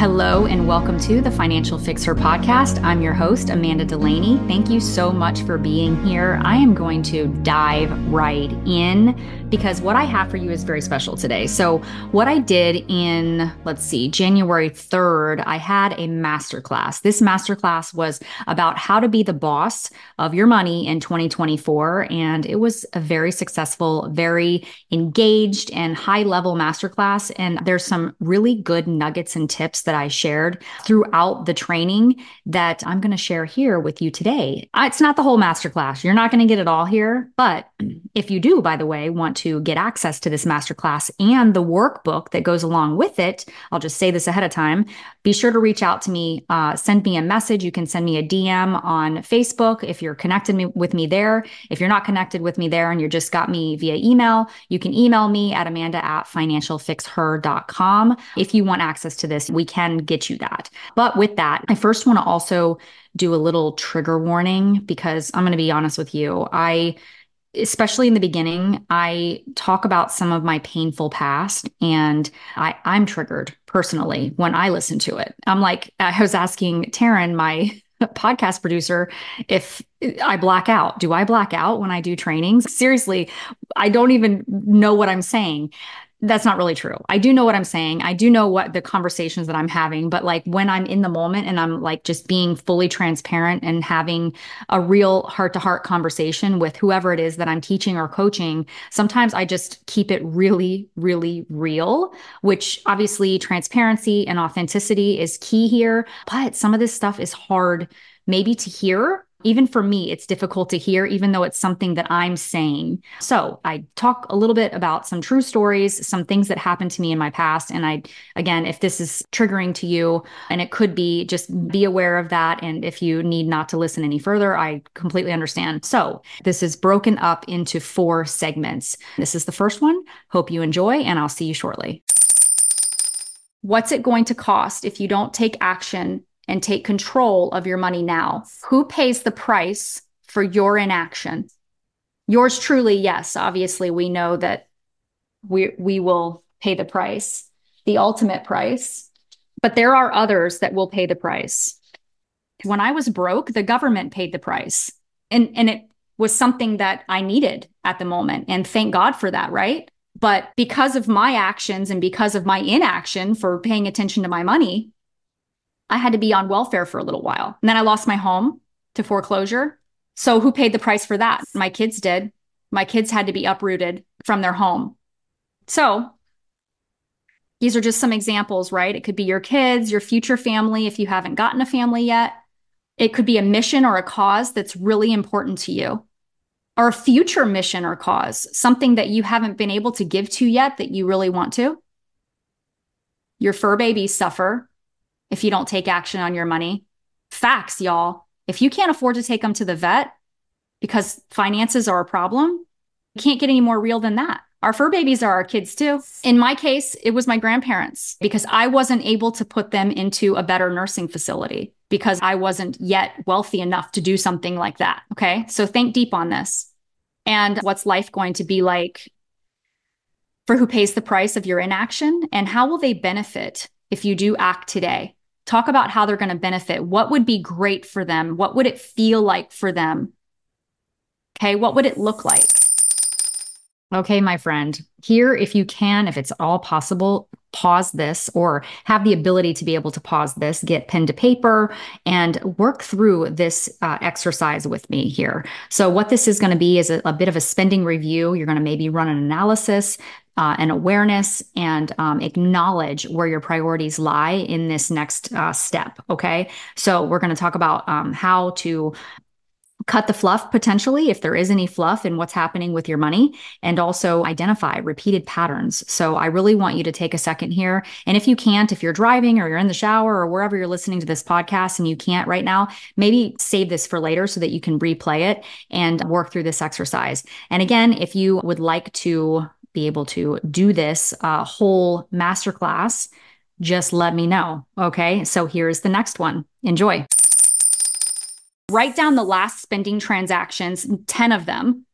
Hello, and welcome to the Financial FixHER podcast. I'm your host, Amanda Delaney. Thank you so much for being here. I am going to dive right in because what I have for you is very special today. So, what I did in, let's see, January 3rd, I had a masterclass. This masterclass was about how to be the boss of your money in 2024. And it was a very successful, very engaged, and high level masterclass. And there's some really good nuggets and tips that I shared throughout the training that I'm going to share here with you today. Uh, it's not the whole masterclass. You're not going to get it all here. But if you do, by the way, want to get access to this masterclass and the workbook that goes along with it, I'll just say this ahead of time. Be sure to reach out to me, uh, send me a message. You can send me a DM on Facebook if you're connected me, with me there. If you're not connected with me there and you just got me via email, you can email me at amanda at financialfixher.com. If you want access to this, we can get you that. But with that, I first want to also do a little trigger warning because I'm going to be honest with you. I especially in the beginning, I talk about some of my painful past and I, I'm triggered personally when I listen to it. I'm like, I was asking Taryn, my podcast producer, if I black out. Do I black out when I do trainings? Seriously, I don't even know what I'm saying that's not really true. I do know what I'm saying. I do know what the conversations that I'm having, but like when I'm in the moment and I'm like just being fully transparent and having a real heart to heart conversation with whoever it is that I'm teaching or coaching, sometimes I just keep it really, really real, which obviously transparency and authenticity is key here. But some of this stuff is hard maybe to hear even for me, it's difficult to hear, even though it's something that I'm saying. So I talk a little bit about some true stories, some things that happened to me in my past. And I, again, if this is triggering to you, and it could be, just be aware of that. And if you need not to listen any further, I completely understand. So this is broken up into four segments. This is the first one. Hope you enjoy, and I'll see you shortly. What's it going to cost if you don't take action and take control of your money now. Who pays the price for your inaction? Yours truly, yes. Obviously, we know that we we will pay the price, the ultimate price. But there are others that will pay the price. When I was broke, the government paid the price. And and it was something that I needed at the moment. And thank God for that, right? But because of my actions and because of my inaction for paying attention to my money, I had to be on welfare for a little while. And then I lost my home to foreclosure. So who paid the price for that? My kids did. My kids had to be uprooted from their home. So these are just some examples, right? It could be your kids, your future family, if you haven't gotten a family yet. It could be a mission or a cause that's really important to you, or a future mission or cause, something that you haven't been able to give to yet that you really want to. Your fur babies suffer if you don't take action on your money. Facts, y'all. If you can't afford to take them to the vet because finances are a problem, you can't get any more real than that. Our fur babies are our kids too. In my case, it was my grandparents because I wasn't able to put them into a better nursing facility because I wasn't yet wealthy enough to do something like that. Okay. So think deep on this. And what's life going to be like for who pays the price of your inaction? And how will they benefit if you do act today? Talk about how they're going to benefit. What would be great for them? What would it feel like for them? Okay, what would it look like? Okay, my friend, here, if you can, if it's all possible, pause this or have the ability to be able to pause this, get pen to paper and work through this uh, exercise with me here. So, what this is going to be is a, a, bit of a spending review. You're going to maybe run an analysis, uh, and awareness and um, acknowledge where your priorities lie in this next uh, step. Okay. So, we're going to talk about um, how to cut the fluff potentially if there is any fluff in what's happening with your money and also identify repeated patterns so i really want you to take a second here and if you can't if you're driving or you're in the shower or wherever you're listening to this podcast and you can't right now maybe save this for later so that you can replay it and work through this exercise and again if you would like to be able to do this uh, whole masterclass, just let me know. Okay. So here's the next one. Enjoy. Write down the last spending transactions, 10 of them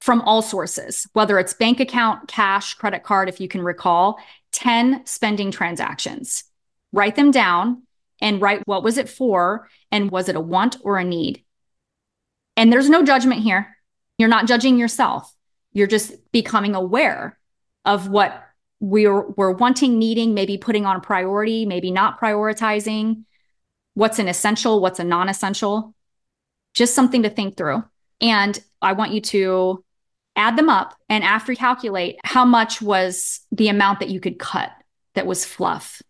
from all sources, whether it's bank account, cash, credit card, if you can recall, 10 spending transactions. write them down and write what was it for and was it a want or a need? And there's no judgment here. You're not judging yourself. You're just becoming aware of what we're, we're wanting, needing, maybe putting on a priority, maybe not prioritizing, what's an essential, what's a non essential. Just something to think through. And I want you to add them up and after calculate how much was the amount that you could cut that was fluff.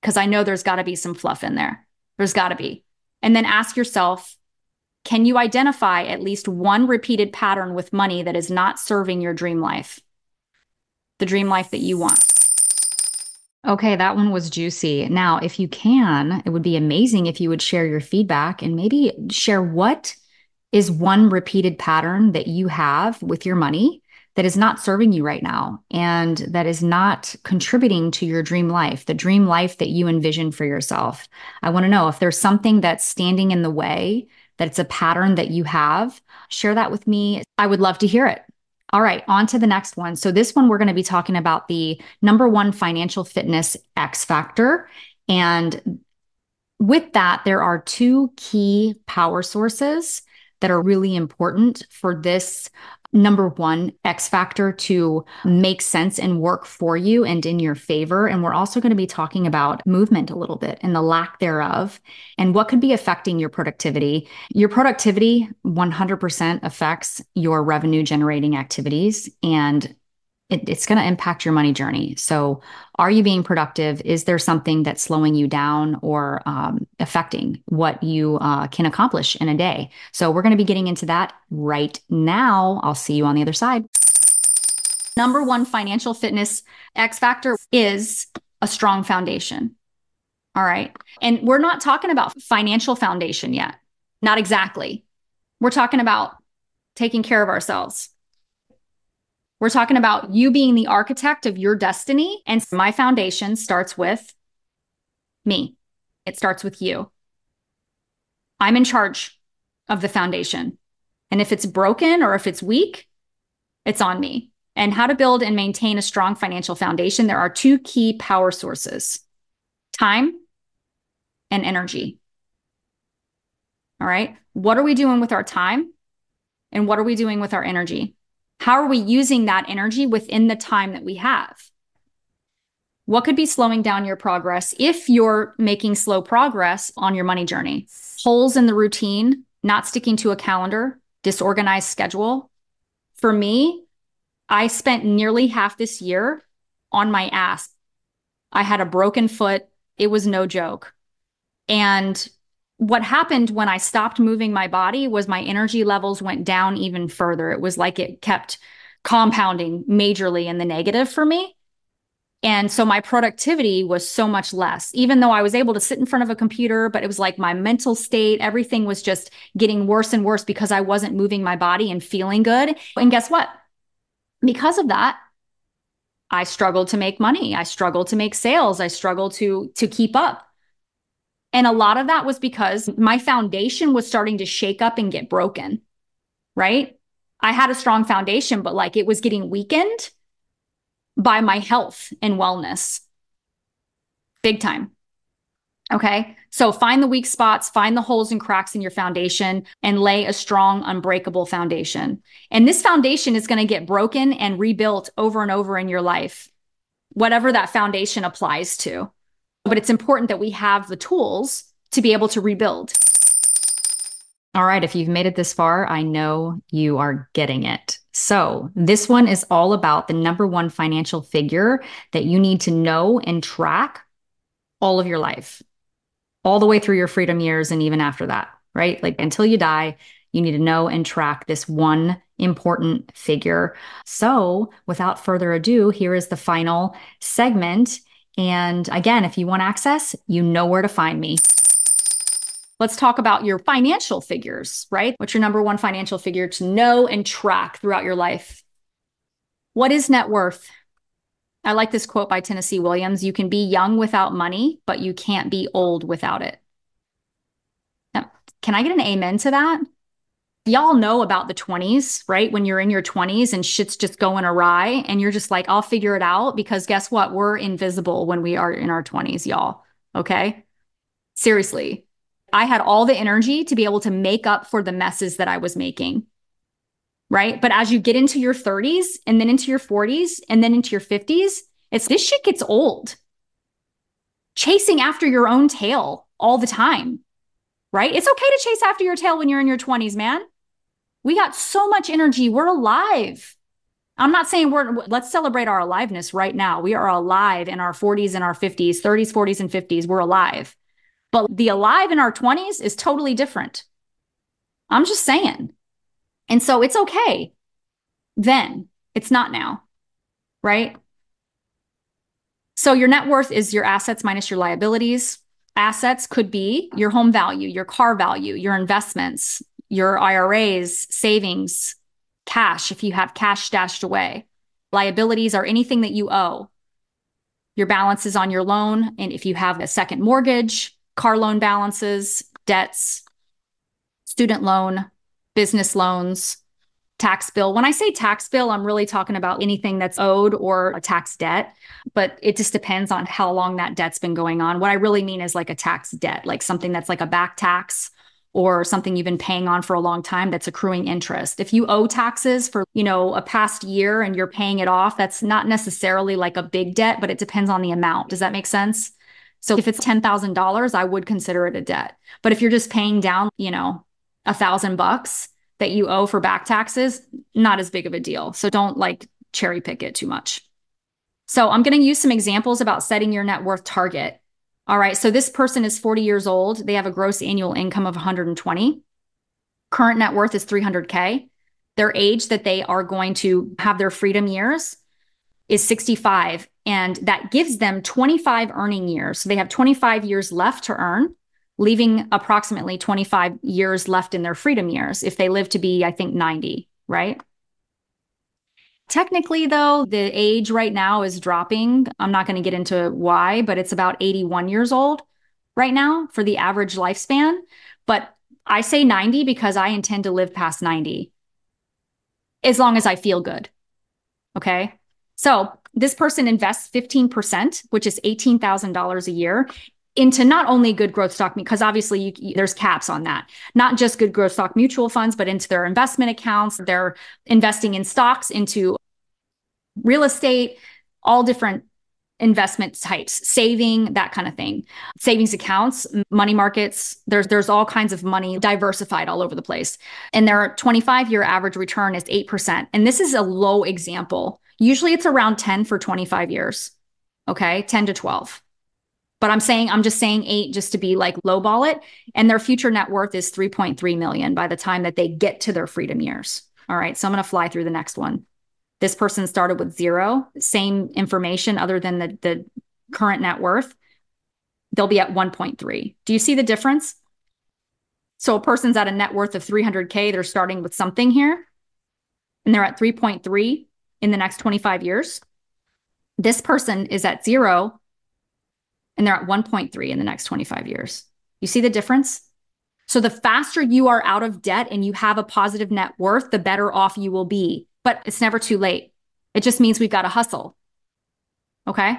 Because I know there's got to be some fluff in there. There's got to be. And then ask yourself, can you identify at least one repeated pattern with money that is not serving your dream life? The dream life that you want. Okay, that one was juicy. Now, if you can, it would be amazing if you would share your feedback and maybe share what is one repeated pattern that you have with your money that is not serving you right now and that is not contributing to your dream life, the dream life that you envision for yourself. I want to know if there's something that's standing in the way, that it's a pattern that you have, share that with me. I would love to hear it. All right, on to the next one. So, this one, we're going to be talking about the number one financial fitness X factor. And with that, there are two key power sources that are really important for this number one X factor to make sense and work for you and in your favor. And we're also going to be talking about movement a little bit and the lack thereof and what could be affecting your productivity. Your productivity 100% affects your revenue generating activities. And it, it's going to impact your money journey. So, are you being productive? Is there something that's slowing you down or um, affecting what you uh, can accomplish in a day? So, we're going to be getting into that right now. I'll see you on the other side. Number one financial fitness X factor is a strong foundation. All right. And we're not talking about financial foundation yet. Not exactly. We're talking about taking care of ourselves we're talking about you being the architect of your destiny. And my foundation starts with me, it starts with you. I'm in charge of the foundation. And if it's broken or if it's weak, it's on me. And how to build and maintain a strong financial foundation, there are two key power sources time and energy. All right. What are we doing with our time? And what are we doing with our energy? How are we using that energy within the time that we have? What could be slowing down your progress if you're making slow progress on your money journey? Holes in the routine, not sticking to a calendar, disorganized schedule. For me, I spent nearly half this year on my ass. I had a broken foot. It was no joke. And what happened when I stopped moving my body was my energy levels went down even further. It was like it kept compounding majorly in the negative for me. And so my productivity was so much less, even though I was able to sit in front of a computer, but it was like my mental state, everything was just getting worse and worse because I wasn't moving my body and feeling good. And guess what? Because of that, I struggled to make money. I struggled to make sales. I struggled to, to keep up. And a lot of that was because my foundation was starting to shake up and get broken, right? I had a strong foundation, but like it was getting weakened by my health and wellness. Big time. Okay. So find the weak spots, find the holes and cracks in your foundation, and lay a strong, unbreakable foundation. And this foundation is going to get broken and rebuilt over and over in your life, whatever that foundation applies to but it's important that we have the tools to be able to rebuild. All right, if you've made it this far, I know you are getting it. So, this one is all about the number one financial figure that you need to know and track all of your life, all the way through your freedom years and even after that, right? Like until you die, you need to know and track this one important figure. So, without further ado, here is the final segment. And again, if you want access, you know where to find me. Let's talk about your financial figures, right? What's your number one financial figure to know and track throughout your life? What is net worth? I like this quote by Tennessee Williams You can be young without money, but you can't be old without it. Now, can I get an amen to that? Y'all know about the 20s, right? When you're in your 20s and shit's just going awry and you're just like, I'll figure it out because guess what? We're invisible when we are in our 20s, y'all. Okay. Seriously, I had all the energy to be able to make up for the messes that I was making. Right. But as you get into your 30s and then into your 40s and then into your 50s, it's this shit gets old. Chasing after your own tail all the time. Right. It's okay to chase after your tail when you're in your 20s, man. We got so much energy. We're alive. I'm not saying we're, let's celebrate our aliveness right now. We are alive in our 40s and our 50s, 30s, 40s, and 50s. We're alive. But the alive in our 20s is totally different. I'm just saying. And so it's okay then. It's not now. Right. So your net worth is your assets minus your liabilities. Assets could be your home value, your car value, your investments, your IRAs, savings, cash, if you have cash stashed away. Liabilities are anything that you owe. Your balances on your loan, and if you have a second mortgage, car loan balances, debts, student loan, business loans, tax bill. When I say tax bill, I'm really talking about anything that's owed or a tax debt, but it just depends on how long that debt's been going on. What I really mean is like a tax debt, like something that's like a back tax or something you've been paying on for a long time that's accruing interest. If you owe taxes for, you know, a past year and you're paying it off, that's not necessarily like a big debt, but it depends on the amount. Does that make sense? So if it's $10,000, I would consider it a debt. But if you're just paying down, you know, a thousand bucks that you owe for back taxes, not as big of a deal. So don't like cherry pick it too much. So I'm going to use some examples about setting your net worth target. All right. So this person is 40 years old. They have a gross annual income of 120. Current net worth is 300K. Their age that they are going to have their freedom years is 65. And that gives them 25 earning years. So they have 25 years left to earn, leaving approximately 25 years left in their freedom years if they live to be, I think, 90, right? Technically, though, the age right now is dropping. I'm not going to get into why, but it's about 81 years old right now for the average lifespan. But I say 90 because I intend to live past 90 as long as I feel good. Okay. So this person invests 15%, which is $18,000 a year into not only good growth stock because obviously you, there's caps on that not just good growth stock mutual funds but into their investment accounts they're investing in stocks into real estate all different investment types saving that kind of thing savings accounts money markets there's there's all kinds of money diversified all over the place and their 25 year average return is 8% and this is a low example usually it's around 10 for 25 years okay 10 to 12 but I'm saying I'm just saying eight just to be like lowball it. And their future net worth is 3.3 million by the time that they get to their freedom years. All right. So I'm going to fly through the next one. This person started with zero, same information other than the, the current net worth. They'll be at 1.3. Do you see the difference? So a person's at a net worth of 300K, they're starting with something here, and they're at 3.3 in the next 25 years. This person is at zero and they're at 1.3 in the next 25 years. You see the difference? So the faster you are out of debt and you have a positive net worth, the better off you will be. But it's never too late. It just means we've got to hustle. Okay.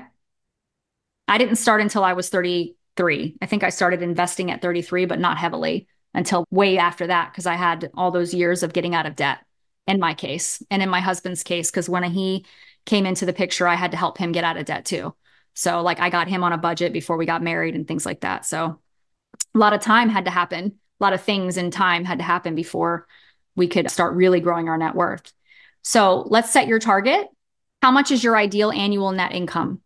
I didn't start until I was 33. I think I started investing at 33, but not heavily until way after that because I had all those years of getting out of debt in my case and in my husband's case. Because when he came into the picture, I had to help him get out of debt too. So like I got him on a budget before we got married and things like that. So a lot of time had to happen. A lot of things in time had to happen before we could start really growing our net worth. So let's set your target. How much is your ideal annual net income?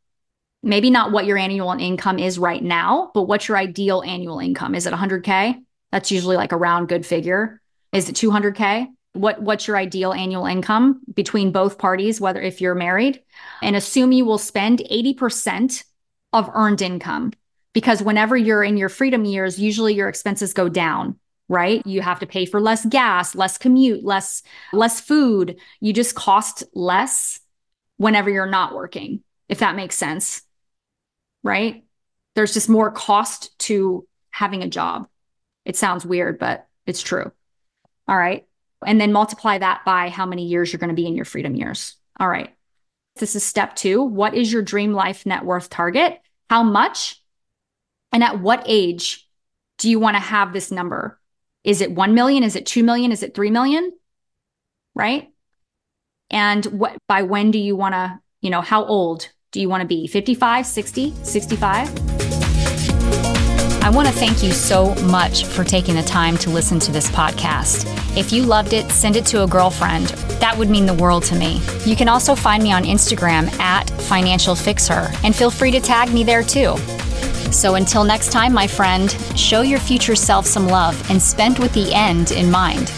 Maybe not what your annual income is right now, but what's your ideal annual income? Is it 100K? That's usually like a round good figure. Is it 200K? what what's your ideal annual income between both parties whether if you're married and assume you will spend 80% of earned income because whenever you're in your freedom years usually your expenses go down right you have to pay for less gas less commute less less food you just cost less whenever you're not working if that makes sense right there's just more cost to having a job it sounds weird but it's true all right and then multiply that by how many years you're going to be in your freedom years. All right. This is step two. What is your dream life net worth target? How much And at what age do you want to have this number? Is it 1 million? Is it 2 million? Is it 3 million? Right? And what by when do you want to, you know, how old do you want to be? 55, 60, 65? I want to thank you so much for taking the time to listen to this podcast. If you loved it, send it to a girlfriend. That would mean the world to me. You can also find me on Instagram at Financial FixHER and feel free to tag me there too. So until next time, my friend, show your future self some love and spend with the end in mind.